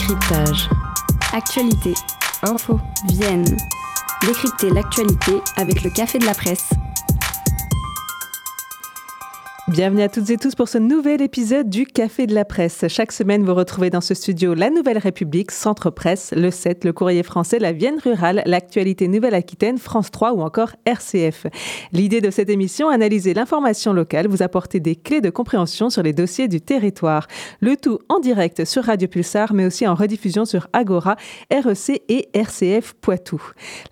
Décryptage. Actualité, info, Vienne. Décrypter l'actualité avec le Café de la Presse. Bienvenue à toutes et tous pour ce nouvel épisode du Café de la Presse. Chaque semaine, vous retrouvez dans ce studio La Nouvelle République, Centre Presse, Le 7, Le Courrier français, La Vienne rurale, L'Actualité Nouvelle-Aquitaine, France 3 ou encore RCF. L'idée de cette émission, analyser l'information locale, vous apporter des clés de compréhension sur les dossiers du territoire. Le tout en direct sur Radio Pulsar, mais aussi en rediffusion sur Agora, REC et RCF Poitou.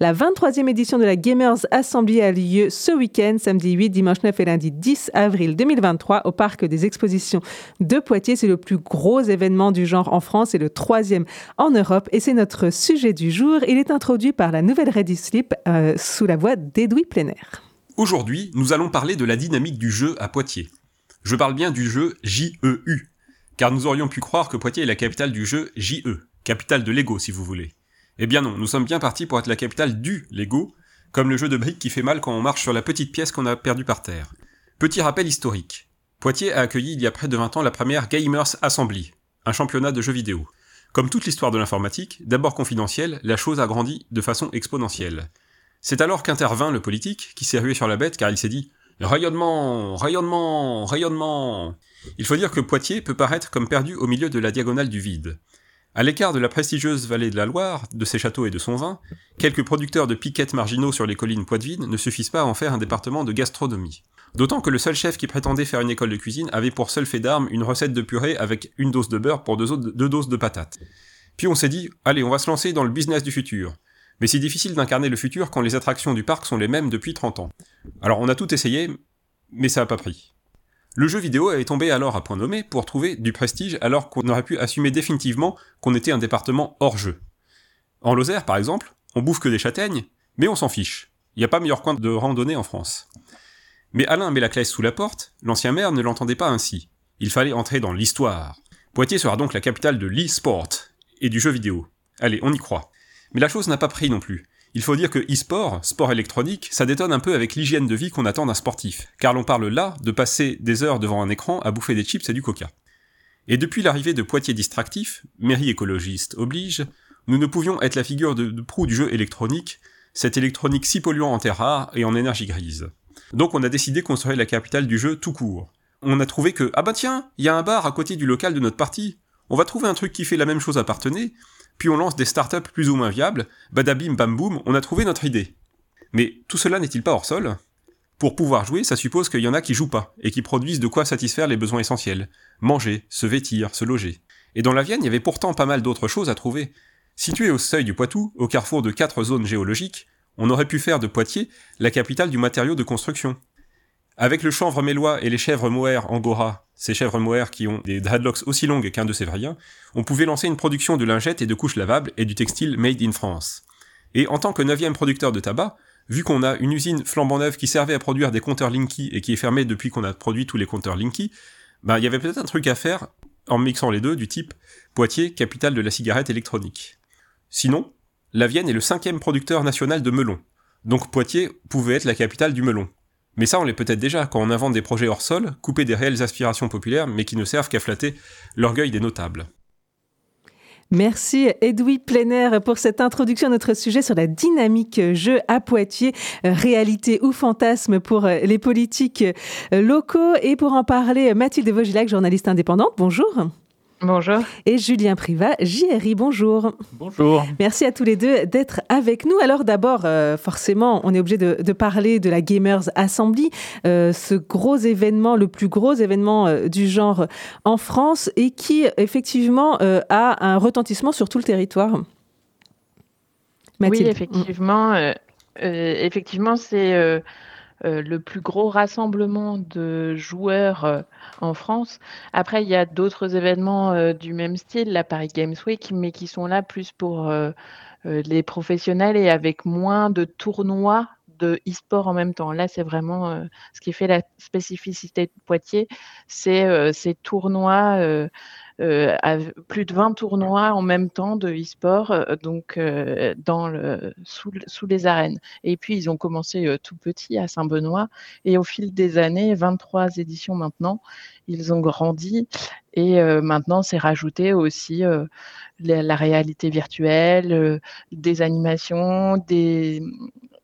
La 23e édition de la Gamers Assembly a lieu ce week-end, samedi 8, dimanche 9 et lundi 10 avril 2020. 2023 au Parc des Expositions de Poitiers. C'est le plus gros événement du genre en France et le troisième en Europe. Et c'est notre sujet du jour. Il est introduit par la nouvelle Ready Sleep euh, sous la voix d'Edoui Pleiner. Aujourd'hui, nous allons parler de la dynamique du jeu à Poitiers. Je parle bien du jeu JEU, car nous aurions pu croire que Poitiers est la capitale du jeu JE, capitale de Lego si vous voulez. Eh bien non, nous sommes bien partis pour être la capitale du Lego, comme le jeu de briques qui fait mal quand on marche sur la petite pièce qu'on a perdue par terre. Petit rappel historique. Poitiers a accueilli il y a près de 20 ans la première Gamers Assembly, un championnat de jeux vidéo. Comme toute l'histoire de l'informatique, d'abord confidentielle, la chose a grandi de façon exponentielle. C'est alors qu'intervint le politique, qui s'est rué sur la bête car il s'est dit Rayonnement, rayonnement, rayonnement. Il faut dire que Poitiers peut paraître comme perdu au milieu de la diagonale du vide. À l'écart de la prestigieuse vallée de la Loire, de ses châteaux et de son vin, quelques producteurs de piquettes marginaux sur les collines poitevines ne suffisent pas à en faire un département de gastronomie. D'autant que le seul chef qui prétendait faire une école de cuisine avait pour seul fait d'armes une recette de purée avec une dose de beurre pour deux, doses de patates. Puis on s'est dit, allez, on va se lancer dans le business du futur. Mais c'est difficile d'incarner le futur quand les attractions du parc sont les mêmes depuis 30 ans. Alors on a tout essayé, mais ça n'a pas pris. Le jeu vidéo est tombé alors à point nommé pour trouver du prestige alors qu'on aurait pu assumer définitivement qu'on était un département hors jeu. En Lozère, par exemple, on bouffe que des châtaignes, mais on s'en fiche. Il n'y a pas meilleur coin de randonnée en France. Mais Alain met la classe sous la porte, l'ancien maire ne l'entendait pas ainsi. Il fallait entrer dans l'histoire. Poitiers sera donc la capitale de l'e-sport et du jeu vidéo. Allez, on y croit. Mais la chose n'a pas pris non plus. Il faut dire que e-sport, sport électronique, ça détonne un peu avec l'hygiène de vie qu'on attend d'un sportif, car l'on parle là de passer des heures devant un écran à bouffer des chips et du coca. Et depuis l'arrivée de Poitiers distractif, mairie écologiste oblige, nous ne pouvions être la figure de, de proue du jeu électronique, cette électronique si polluant en terre rare et en énergie grise. Donc on a décidé qu'on serait la capitale du jeu tout court. On a trouvé que, ah bah tiens, il y a un bar à côté du local de notre parti. On va trouver un truc qui fait la même chose à Partenay, puis on lance des startups plus ou moins viables, badabim bam boum, on a trouvé notre idée. Mais tout cela n'est-il pas hors sol? Pour pouvoir jouer, ça suppose qu'il y en a qui jouent pas, et qui produisent de quoi satisfaire les besoins essentiels. Manger, se vêtir, se loger. Et dans la Vienne, il y avait pourtant pas mal d'autres choses à trouver. Situé au seuil du Poitou, au carrefour de quatre zones géologiques, on aurait pu faire de Poitiers la capitale du matériau de construction. Avec le chanvre mélois et les chèvres mohair angora, ces chèvres mohair qui ont des dreadlocks aussi longues qu'un de ces on pouvait lancer une production de lingettes et de couches lavables et du textile made in France. Et en tant que neuvième producteur de tabac, vu qu'on a une usine flambant neuve qui servait à produire des compteurs Linky et qui est fermée depuis qu'on a produit tous les compteurs Linky, ben il y avait peut-être un truc à faire en mixant les deux du type Poitiers, capitale de la cigarette électronique. Sinon, la Vienne est le cinquième producteur national de melon. Donc Poitiers pouvait être la capitale du melon. Mais ça, on l'est peut-être déjà quand on invente des projets hors sol, coupés des réelles aspirations populaires, mais qui ne servent qu'à flatter l'orgueil des notables. Merci Edoui Pleiner pour cette introduction à notre sujet sur la dynamique jeu à Poitiers, réalité ou fantasme pour les politiques locaux. Et pour en parler, Mathilde Vogilac, journaliste indépendante, bonjour. Bonjour. Et Julien Privat, JRI, bonjour. Bonjour. Merci à tous les deux d'être avec nous. Alors d'abord, euh, forcément, on est obligé de, parler de la Gamers Assembly, euh, ce gros événement, le plus gros événement euh, du genre en France et qui effectivement a un retentissement sur tout le territoire. Oui, effectivement. effectivement, c'est euh, le plus gros rassemblement de joueurs euh, en France. Après, il y a d'autres événements euh, du même style, la Paris Games Week, mais qui sont là plus pour les professionnels et avec moins de tournois de e-sport en même temps. Là, c'est vraiment ce qui fait la spécificité de Poitiers, c'est ces tournois plus de 20 tournois en même temps de e-sport, euh, donc euh, dans le, sous, sous, les arènes. Et puis, ils ont commencé tout petit à Saint-Benoît, et au fil des années, 23 éditions maintenant, ils ont grandi Et maintenant, c'est rajouté aussi la, réalité virtuelle, des animations, des,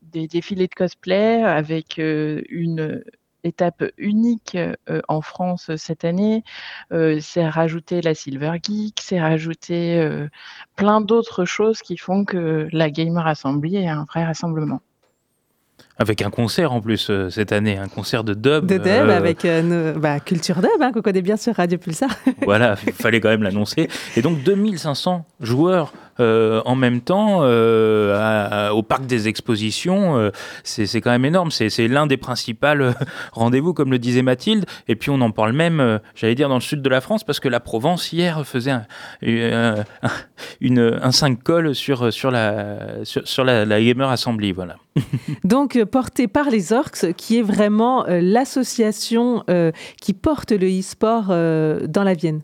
des défilés de cosplay avec une étape unique en France cette année. c'est rajouter la Silver Geek, c'est rajouter plein d'autres choses qui font que la Gamer Assembly est un vrai rassemblement. Avec un concert en plus euh, cette année, un concert de dub. De dub euh, avec euh, bah, Culture Dub, hein, qu'on connaît bien sur Radio Pulsar. voilà, il fallait quand même l'annoncer. Et donc 2500 joueurs en même temps au parc des expositions, c'est quand même énorme. C'est l'un des principaux rendez-vous, comme le disait Mathilde. Et puis on en parle même, j'allais dire, dans le sud de la France, parce que la Provence hier faisait un, un 5 col sur, sur, la, sur, la, Gamer Assembly. Voilà. donc porté par les Orcs, qui est vraiment euh, l'association euh, qui porte le e-sport euh, dans la Vienne.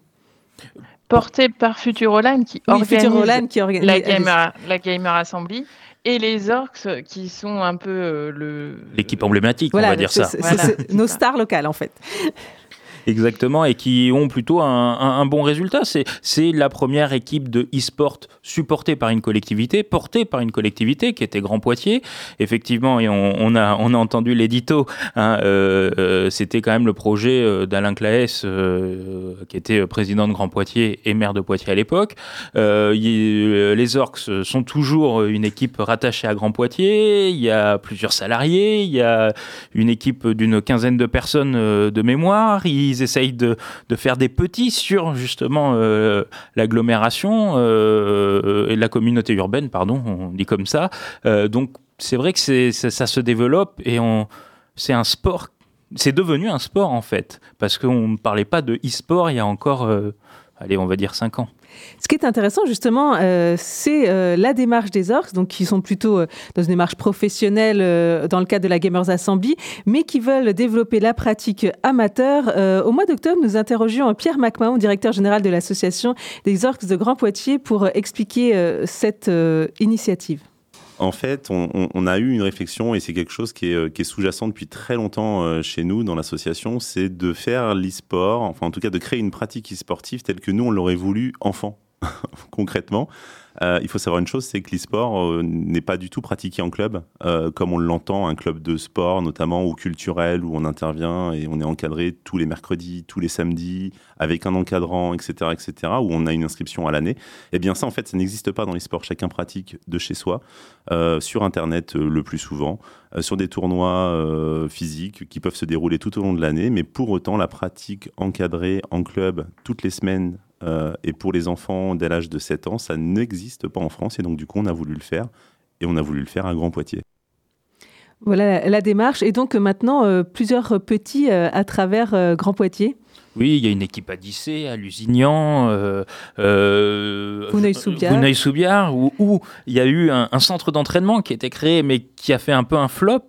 Porté par Futuroland qui organise, qui organise la, gamer, la Gamer Assembly et les Orcs qui sont un peu le l'équipe emblématique, on va dire ça. C'est nos stars locales en fait. Exactement, et qui ont plutôt un, bon résultat. C'est la première équipe de e-sport supportée par une collectivité, portée par une collectivité qui était Grand Poitiers. Effectivement, et on, a, entendu l'édito, hein, euh, euh, c'était quand même le projet euh, d'Alain Claes, qui était président de Grand Poitiers et maire de Poitiers à l'époque. les Orcs sont toujours une équipe rattachée à Grand Poitiers, il y a plusieurs salariés, il y a une équipe d'une quinzaine de personnes de mémoire, ils essayent de, faire des petits sur justement euh, l'agglomération euh, et la communauté urbaine, pardon, on dit comme ça. Euh, donc c'est vrai que ça, se développe et c'est un sport, c'est devenu un sport en fait, parce qu'on ne parlait pas de e-sport il y a encore, allez, on va dire 5 ans. Ce qui est intéressant justement, euh, c'est euh, la démarche des orcs, donc qui sont plutôt euh, dans une démarche professionnelle dans le cadre de la Gamers Assembly, mais qui veulent développer la pratique amateur. au mois d'octobre, nous interrogions Pierre MacMahon, directeur général de l'association des orcs de Grand Poitiers, pour expliquer cette initiative. En fait, on, a eu une réflexion et c'est quelque chose qui est, sous-jacent depuis très longtemps chez nous dans l'association, c'est de faire l'e-sport, enfin en tout cas de créer une pratique e-sportive telle que nous on l'aurait voulu enfant, concrètement. Euh, il faut savoir une chose, c'est que l'e-sport euh, n'est pas du tout pratiqué en club, euh, comme on l'entend, un club de sport notamment ou culturel où on intervient et on est encadré tous les mercredis, tous les samedis, avec un encadrant, etc., etc., où on a une inscription à l'année. Eh bien ça, en fait, ça n'existe pas dans l'e-sport. Chacun pratique de chez soi, sur Internet le plus souvent, sur des tournois physiques qui peuvent se dérouler tout au long de l'année, mais pour autant, la pratique encadrée en club toutes les semaines euh, et pour les enfants dès l'âge de 7 ans, ça n'existe pas en France. Et donc, du coup, on a voulu le faire. Et on a voulu le faire à Grand Poitiers. Voilà la, démarche. Et donc, maintenant, euh, plusieurs petits euh, à travers Grand Poitiers oui, il y a une équipe à Dissé, à Lusignan, euh, euh, soubiard où, il y a eu un, centre d'entraînement qui a été créé, mais qui a fait un peu un flop.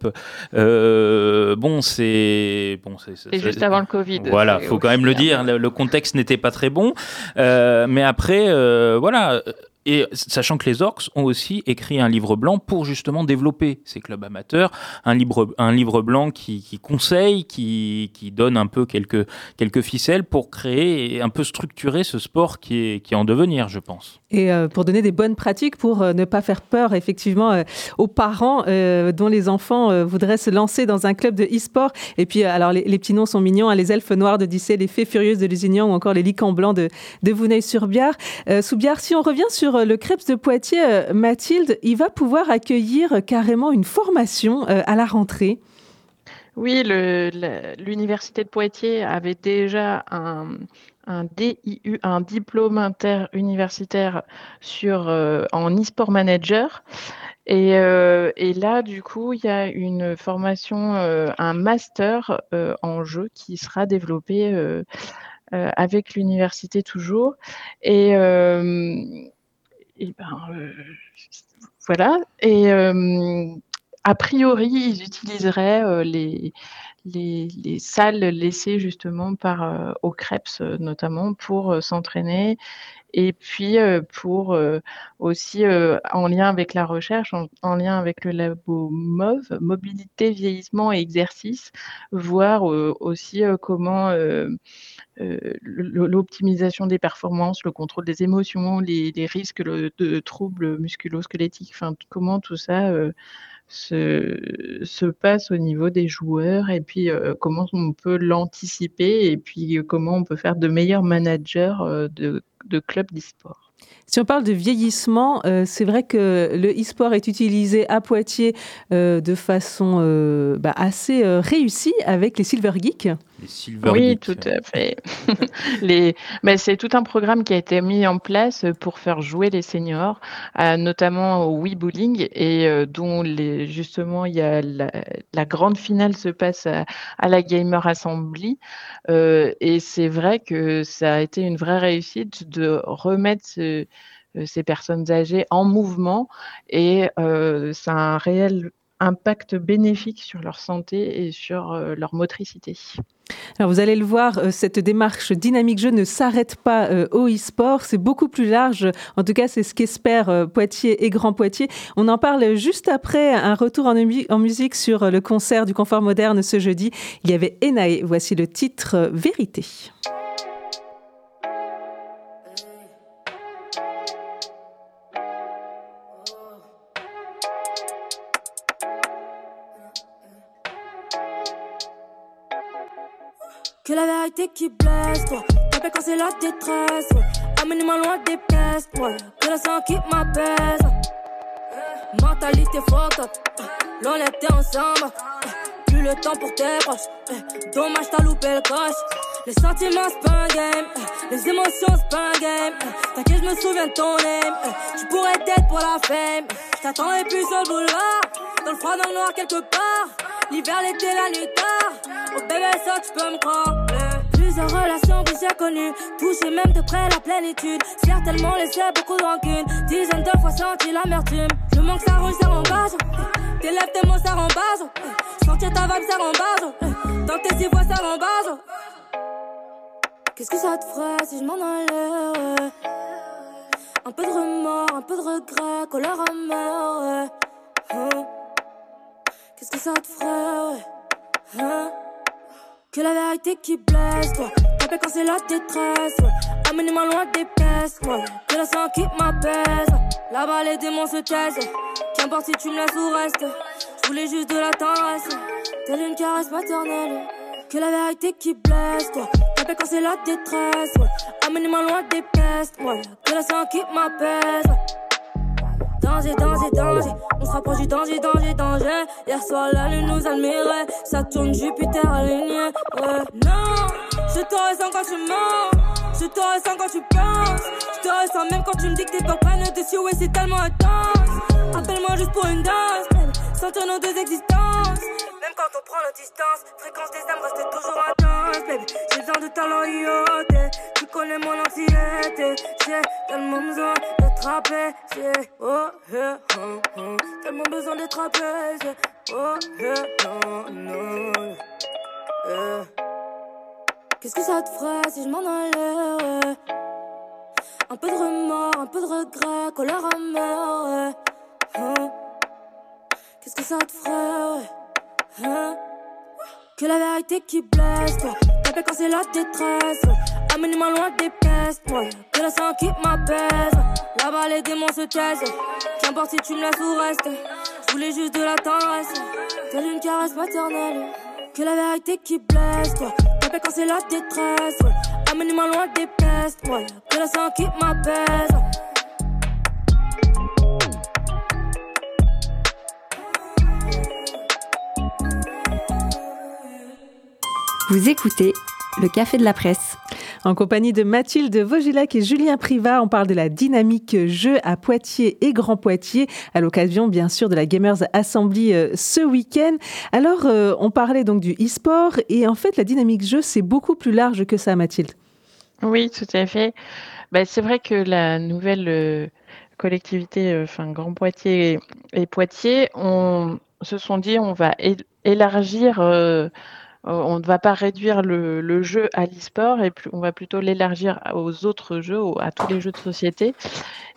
Euh, bon, c'est bon, c'est juste avant le Covid. Voilà, faut quand même le dire. Le, le contexte n'était pas très bon, euh, mais après, voilà et sachant que les Orcs ont aussi écrit un livre blanc pour justement développer ces clubs amateurs, un livre, un livre blanc qui, conseille, qui, qui, donne un peu quelques, quelques ficelles pour créer et un peu structurer ce sport qui est, qui en devenir, je pense. Et euh, pour donner des bonnes pratiques, pour euh, ne pas faire peur effectivement euh, aux parents dont les enfants voudraient se lancer dans un club de e-sport. Et puis, alors les, petits noms sont mignons, hein, les elfes noirs de Dissé, les fées furieuses de Lusignan ou encore les licans blancs de, de Vouneuil-sur-Biard. Soubiard, si on revient sur le Krebs de Poitiers, euh, Mathilde, il va pouvoir accueillir carrément une formation euh, à la rentrée. Oui, l'université de Poitiers avait déjà un, DIU, un diplôme interuniversitaire sur, euh, en e-sport manager. Et, et, là, du coup, il y a une formation, un master en jeu qui sera développé avec l'université toujours. Et et ben euh, voilà. Et euh, a priori, ils utiliseraient euh, les, les, les, salles laissées justement par au Krebs notamment pour s'entraîner et puis pour aussi en lien avec la recherche, en, lien avec le labo MOV, mobilité, vieillissement et exercice, voir aussi comment l'optimisation des performances, le contrôle des émotions, les, risques de troubles musculo-squelettiques, comment tout ça se, passe au niveau des joueurs et puis comment on peut l'anticiper et puis comment on peut faire de meilleurs managers de, de clubs. Si on parle de vieillissement, euh, c'est vrai que le e-sport est utilisé à Poitiers euh, de façon euh, bah, assez réussie avec les Silver Geeks. Les Silver oui, tout à fait. les... Mais c'est tout un programme qui a été mis en place pour faire jouer les seniors, notamment au Wii Bowling, et dont les... justement il y a la... grande finale se passe à, à la Gamer Assembly. et c'est vrai que ça a été une vraie réussite de remettre ce euh, ces personnes âgées en mouvement et euh, ça a un réel impact bénéfique sur leur santé et sur euh, leur motricité. Alors vous allez le voir, cette démarche dynamique jeu ne s'arrête pas au e-sport, c'est beaucoup plus large. En tout cas, c'est ce qu'espèrent Poitiers et Grand Poitiers. On en parle juste après un retour en, en, musique sur le concert du confort moderne ce jeudi. Il y avait Enae, voici le titre Vérité. Que la vérité qui blesse, toi. T'appelles quand c'est la détresse, ouais. Amène-moi loin des pestes, ouais. Que la sang qui m'apaise. Mentalité forte, l'on était ensemble. Plus le temps pour tes proches. Dommage, t'as loupé le coche. Les sentiments, c'est pas un game. Les émotions, c'est pas un game. T'inquiète, je me souviens de ton name. Tu pourrais être pour la fame. J't'attendais plus sur le. Dans le froid, dans le noir, quelque part. L'hiver, l'été, la nuit tard. Oh bébé, ça, tu peux me croire. Plusieurs relations que j'ai connues. Touché même de près la plénitude. Certainement laissé beaucoup de rancune. Dizaines de fois senti l'amertume. Je manque, ça rouge, ça rembase. Tes lèvres, tes mots, ça rembase. Sentir ta vibe, ça rembase. Dans tes six voix, ça rembase. Qu'est-ce que ça te ferait si je m'en allais Un peu de remords, un peu de regret, colère amère, hein? Qu'est-ce que ça te ferait, hein? Que la vérité qui blesse, toi. T'appelles quand c'est la détresse, ouais. Amenez-moi loin des pestes, ouais. Que la sang qui m'apaise. Là-bas, les démons se taisent. Qu'importe si tu me laisses ou reste. Je voulais juste de la tendresse. Telle une caresse maternelle. Que la vérité qui blesse, toi. T'appelles quand c'est la détresse, ouais. Amenez-moi loin des pestes, ouais. Que la sang qui m'apaise. Danger, danger, danger. On se rapproche du danger, danger, danger. Hier soir, la lune nous admirait. Saturne, Jupiter aligné. Ouais, non. Je te ressens quand tu mens. Je te ressens quand tu penses. Je te ressens même quand tu me dis que t'es pas panne dessus. Ouais, c'est tellement intense. Appelle-moi juste pour une danse. Sentir nos deux existences. Quand on prend la distance, fréquence des âmes reste toujours intense, baby. J'ai besoin de talent IoT, tu connais mon anxiété. J'ai tellement besoin d'être apaisé, oh, yeah, oh, oh. Tellement besoin d'être apaisé, oh, yeah, non, non, yeah. Qu'est-ce que ça te ferait si je m'en allais, Un peu de remords, un peu de regret, colère amère, ouais. Oh. Qu'est-ce que ça te ferait. Hein? Que la vérité qui blesse, toi. Quand c'est la détresse, Amène-moi loin des pestes. Que la sang qui m'apaise. Là-bas, les démons se taisent. Qu'importe si tu me laisses ou reste. Je voulais juste de la tendresse. Telle une caresse maternelle. Que la vérité qui blesse, toi. Quand c'est la détresse, Amène-moi loin des pestes. Que la sang qui m'apaise. Vous écoutez le Café de la Presse. En compagnie de Mathilde Vogilac et Julien Privat, on parle de la dynamique jeu à Poitiers et Grand Poitiers, à l'occasion bien sûr de la Gamers Assembly euh, ce week-end. Alors, euh, on parlait donc du e-sport et en fait, la dynamique jeu, c'est beaucoup plus large que ça, Mathilde. Oui, tout à fait. Ben, c'est vrai que la nouvelle euh, collectivité, enfin Grand Poitiers et, Poitiers, on se sont dit on va élargir on ne va pas réduire le, jeu à l'e-sport et on va plutôt l'élargir aux autres jeux, à tous les jeux de société.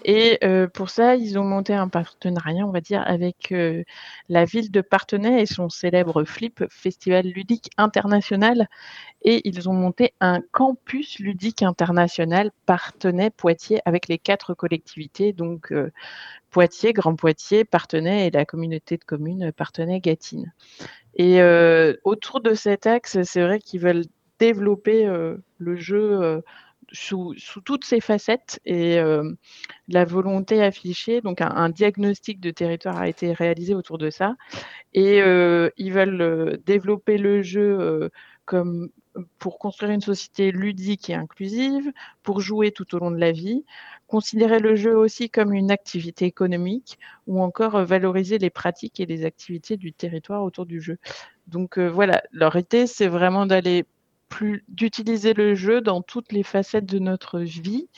Et euh, pour ça, ils ont monté un partenariat, on va dire, avec euh, la ville de Partenay et son célèbre Flip, Festival ludique international. Et ils ont monté un campus ludique international Partenay-Poitiers avec les quatre collectivités, donc euh, Poitiers, Grand Poitiers, Partenay et la communauté de communes Partenay-Gatine. Et autour de cet axe, c'est vrai qu'ils veulent développer le jeu sous, toutes ses facettes et la volonté affichée, donc un, diagnostic de territoire a été réalisé autour de ça. Et ils veulent développer le jeu comme pour construire une société ludique et inclusive, pour jouer tout au long de la vie, considérer le jeu aussi comme une activité économique ou encore valoriser les pratiques et les activités du territoire autour du jeu. Donc voilà, leur idée, c'est vraiment d'aller d'utiliser le jeu dans toutes les facettes de notre vie,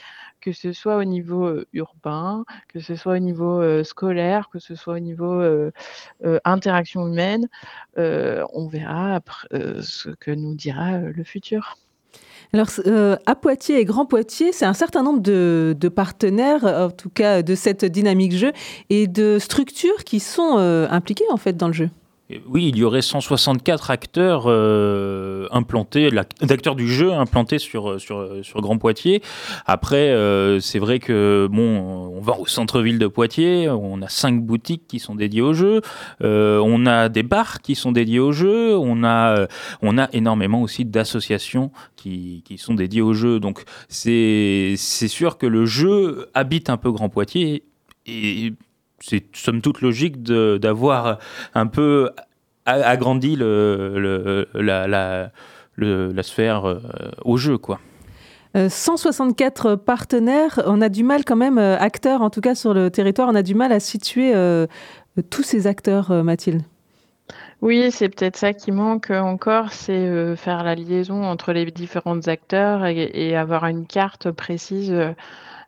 que ce soit au niveau urbain, que ce soit au niveau scolaire, que ce soit au niveau interaction humaine. on verra ce que nous dira le futur. Alors, à Poitiers et Grand Poitiers, c'est un certain nombre de, partenaires, en tout cas de cette dynamique jeu, et de structures qui sont impliquées en fait dans le jeu. Oui, il y aurait 164 acteurs euh, implantés, d'acteurs du jeu implantés sur, sur, sur Grand Poitiers. Après, euh, c'est vrai que bon, on va au centre-ville de Poitiers, on a cinq boutiques qui sont dédiées au jeu, euh, on a des bars qui sont dédiés au jeu, on a, on a énormément aussi d'associations qui, qui sont dédiées au jeu. Donc c'est sûr que le jeu habite un peu Grand Poitiers et c'est somme toute logique d'avoir un peu agrandi le, la, la, sphère euh, au jeu, quoi. 164 euh, partenaires, on a du mal quand même, euh, acteurs en tout cas sur le territoire, on a du mal à situer tous ces acteurs, Mathilde. Oui, c'est peut-être ça qui manque encore, c'est faire la liaison entre les différents acteurs et, avoir une carte précise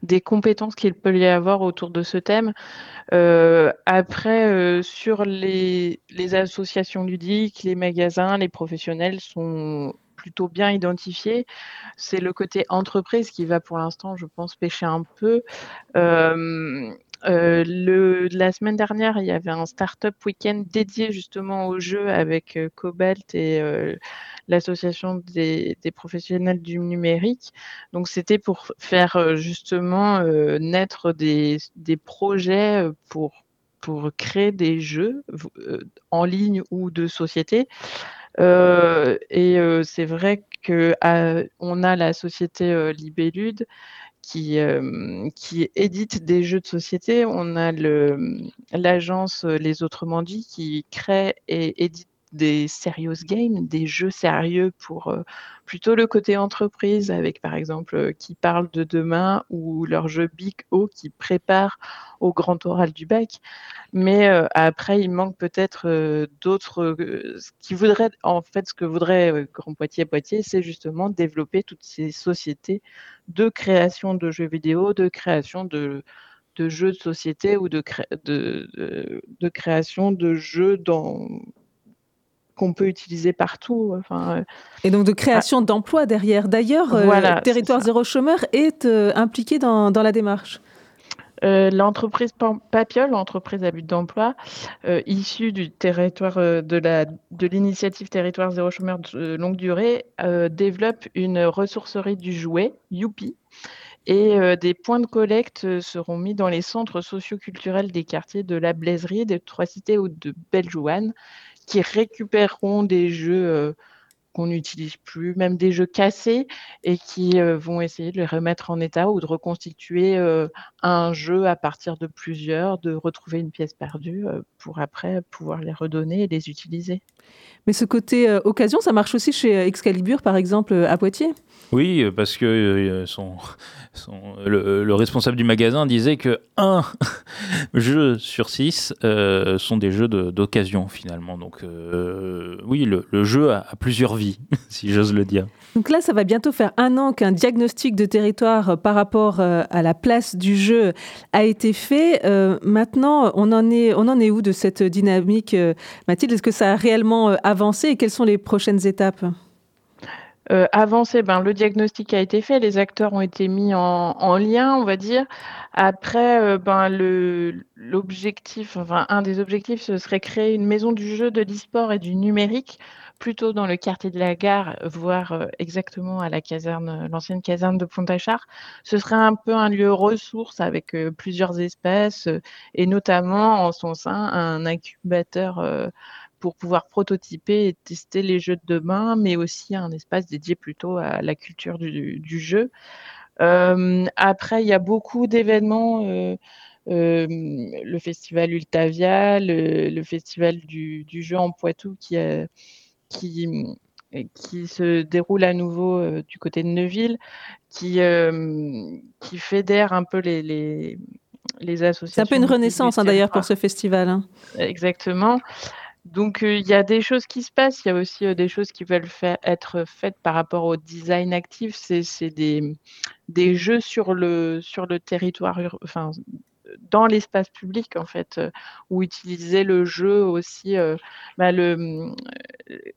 des compétences qu'il peut y avoir autour de ce thème. Euh, après, euh, sur les, associations ludiques, les magasins, les professionnels sont plutôt bien identifiés. C'est le côté entreprise qui va pour l'instant, je pense, pêcher un peu. Euh, le, la semaine dernière, il y avait un startup week-end dédié justement au jeu avec Cobalt et l'association des, professionnels du numérique. Donc c'était pour faire euh, justement euh, naître des, projets euh, pour, pour créer des jeux en ligne ou de société. et c'est vrai qu'on a la société Libellude qui, qui édite des jeux de société. On a l'agence Les Autrement dit qui crée et édite des serious games, des jeux sérieux pour euh, plutôt le côté entreprise, avec par exemple euh, qui parle de demain ou leur jeu Big O qui prépare au grand oral du bac. Mais euh, après, il manque peut-être d'autres. ce qui voudrait, en fait, ce que voudrait Grand Poitiers Poitiers, c'est justement développer toutes ces sociétés de création de jeux vidéo, de création de jeux de société ou de création de jeux dans, qu'on peut utiliser partout. Enfin, euh, et donc de création d'emplois derrière. D'ailleurs, euh, Territoire Zéro Chômeur est euh, impliqué dans, la démarche. l'entreprise Papiol, l'entreprise à but d'emploi, issue du territoire de la de l'initiative Territoire zéro chômeur de longue durée, développe une ressourcerie du jouet, Youpi, et des points de collecte seront mis dans les centres socioculturels des quartiers de la Blaiserie, des Trois Cités ou de Belgiouane, qui récupéreront des jeux euh, qu'on n'utilise plus, même des jeux cassés, et qui euh, vont essayer de les remettre en état ou de reconstituer euh, un jeu à partir de plusieurs, de retrouver une pièce perdue pour après pouvoir les redonner et les utiliser. Mais ce côté occasion, ça marche aussi chez Excalibur, par exemple, à Poitiers? Oui, parce que euh, son, le, responsable du magasin disait que un jeu sur six euh, sont des jeux d'occasion finalement. Donc euh, oui, le, jeu a, plusieurs vie, si j'ose le dire. Donc là, ça va bientôt faire un an qu'un diagnostic de territoire euh, par rapport euh, à la place du jeu a été fait. Euh, maintenant, on en, est, on en est où de cette dynamique, Mathilde? Est-ce que ça a réellement avancé et quelles sont les prochaines étapes? Avancé, ben, le diagnostic a été fait, les acteurs ont été mis en, lien, on va dire. Après, ben, l'objectif, enfin, un des objectifs, ce serait créer une maison du jeu, de l'e-sport et du numérique plutôt dans le quartier de la gare, voire euh, exactement à la caserne, l'ancienne caserne de Pontachard. Ce serait un peu un lieu ressource avec euh, plusieurs espèces euh, et notamment en son sein un incubateur pour pouvoir prototyper et tester les jeux de demain, mais aussi un espace dédié plutôt à la culture du, jeu. après, il y a beaucoup d'événements. le festival Ultavia, le, festival du, du, jeu en Poitou qui, a, qui, qui se déroule à nouveau euh, du côté de Neuville, qui, euh, qui fédère un peu les, les, les associations. C'est un peu une renaissance hein, d'ailleurs pour ce festival. Hein. Exactement. Donc euh, il y a des choses qui se passent, il y a aussi des choses qui veulent être faites par rapport au design actif. C'est des, des jeux sur le, sur le territoire, enfin dans l'espace public en fait, euh, où utiliser le jeu aussi. Euh, bah, euh,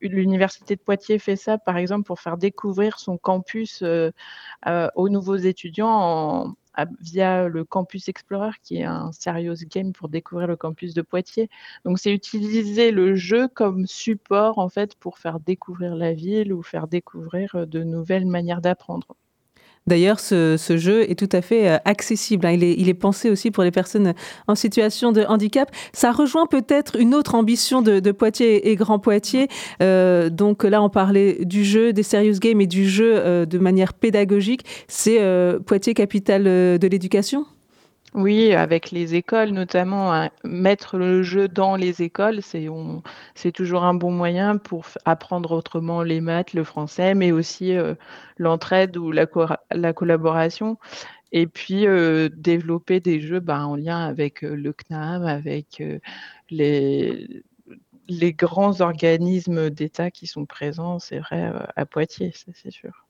l'université de Poitiers fait ça par exemple pour faire découvrir son campus aux nouveaux étudiants via le Campus Explorer, qui est un serious game pour découvrir le campus de Poitiers. Donc, c'est utiliser le jeu comme support, en fait, pour faire découvrir la ville ou faire découvrir de nouvelles manières d'apprendre. D'ailleurs, ce, jeu est tout à fait euh, accessible. Hein. Il, est, pensé aussi pour les personnes en situation de handicap. Ça rejoint peut-être une autre ambition de, Poitiers et Grand Poitiers. Euh, donc là, on parlait du jeu, des serious games et du jeu euh, de manière pédagogique. C'est Poitiers capitale de l'éducation? Oui, avec les écoles notamment, hein, mettre le jeu dans les écoles, c'est toujours un bon moyen pour apprendre autrement les maths, le français, mais aussi euh, l'entraide ou la, la collaboration. Et puis euh, développer des jeux ben, en lien avec euh, le CNAM, avec les, les grands organismes d'État qui sont présents, c'est vrai, à Poitiers, c'est sûr.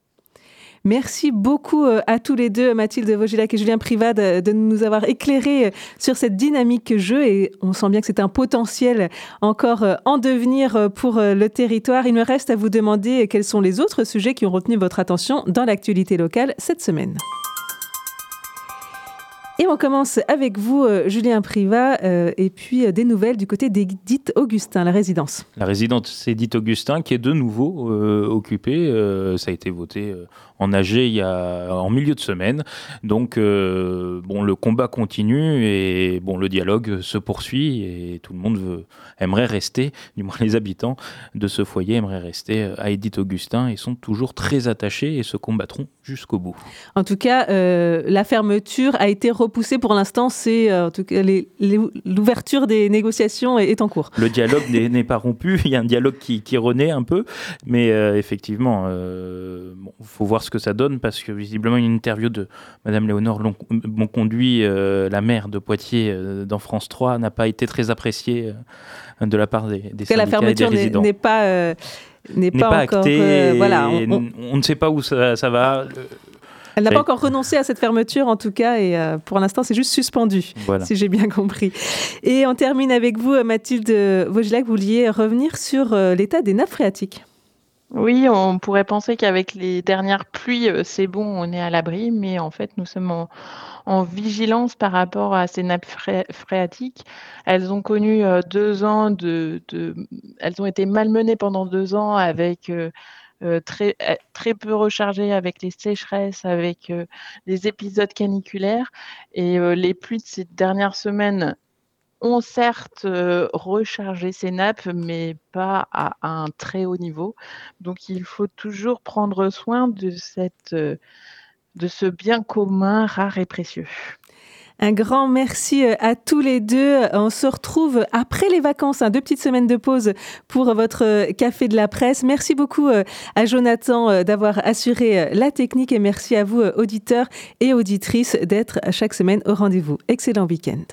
Merci beaucoup euh, à tous les deux, Mathilde Vogilac et Julien Privat, de nous avoir éclairé euh, sur cette dynamique jeu. Et on sent bien que c'est un potentiel encore euh, en devenir pour le territoire. Il me reste à vous demander quels sont les autres sujets qui ont retenu votre attention dans l'actualité locale cette semaine. Et on commence avec vous, euh, Julien Privat, euh, et puis euh, des nouvelles du côté d'Edith Augustin, la résidence. La résidence Edith Augustin qui est de nouveau occupée. ça a été voté en AG il y a, en milieu de semaine. Donc, bon, le combat continue et bon, le dialogue se poursuit et tout le monde veut, aimerait rester, du moins les habitants de ce foyer aimeraient rester à Edith Augustin et sont toujours très attachés et se combattront jusqu'au bout. En tout cas, la fermeture a été repoussé pour l'instant, c'est euh, en tout cas l'ouverture des négociations est, en cours. Le dialogue n'est pas rompu, il y a un dialogue qui, renaît un peu, mais euh, effectivement, il euh, faut voir ce que ça donne parce que visiblement une interview de Madame Léonore Bonconduit, la maire de Poitiers dans France 3, n'a pas été très appréciée de la part des, des syndicats la fermeture n'est pas n'est pas, encore actée. voilà, on, ne sait pas où ça, ça va. Elle n'a pas encore renoncé à cette fermeture, en tout cas, et euh, pour l'instant, c'est juste suspendu, si j'ai bien compris. Et on termine avec vous, Mathilde Vogelac, vous vouliez revenir sur euh, l'état des nappes phréatiques. Oui, on pourrait penser qu'avec les dernières pluies, euh, c'est bon, on est à l'abri, mais en fait, nous sommes en, vigilance par rapport à ces nappes phréatiques. Elles ont connu deux ans de, Elles ont été malmenées pendant deux ans avec euh, très, euh, très peu rechargé avec les sécheresses, avec euh, les épisodes caniculaires. Et les pluies de ces dernières semaines ont certes rechargé ces nappes, mais pas à, un très haut niveau. Donc il faut toujours prendre soin de, cette, de ce bien commun rare et précieux. Un grand merci euh, à tous les deux. On se retrouve après les vacances, hein, deux petites semaines de pause pour votre euh, café de la presse. Merci beaucoup euh, à Jonathan d'avoir assuré la technique et merci à vous, auditeurs et auditrices, d'être chaque semaine au rendez-vous. Excellent week-end.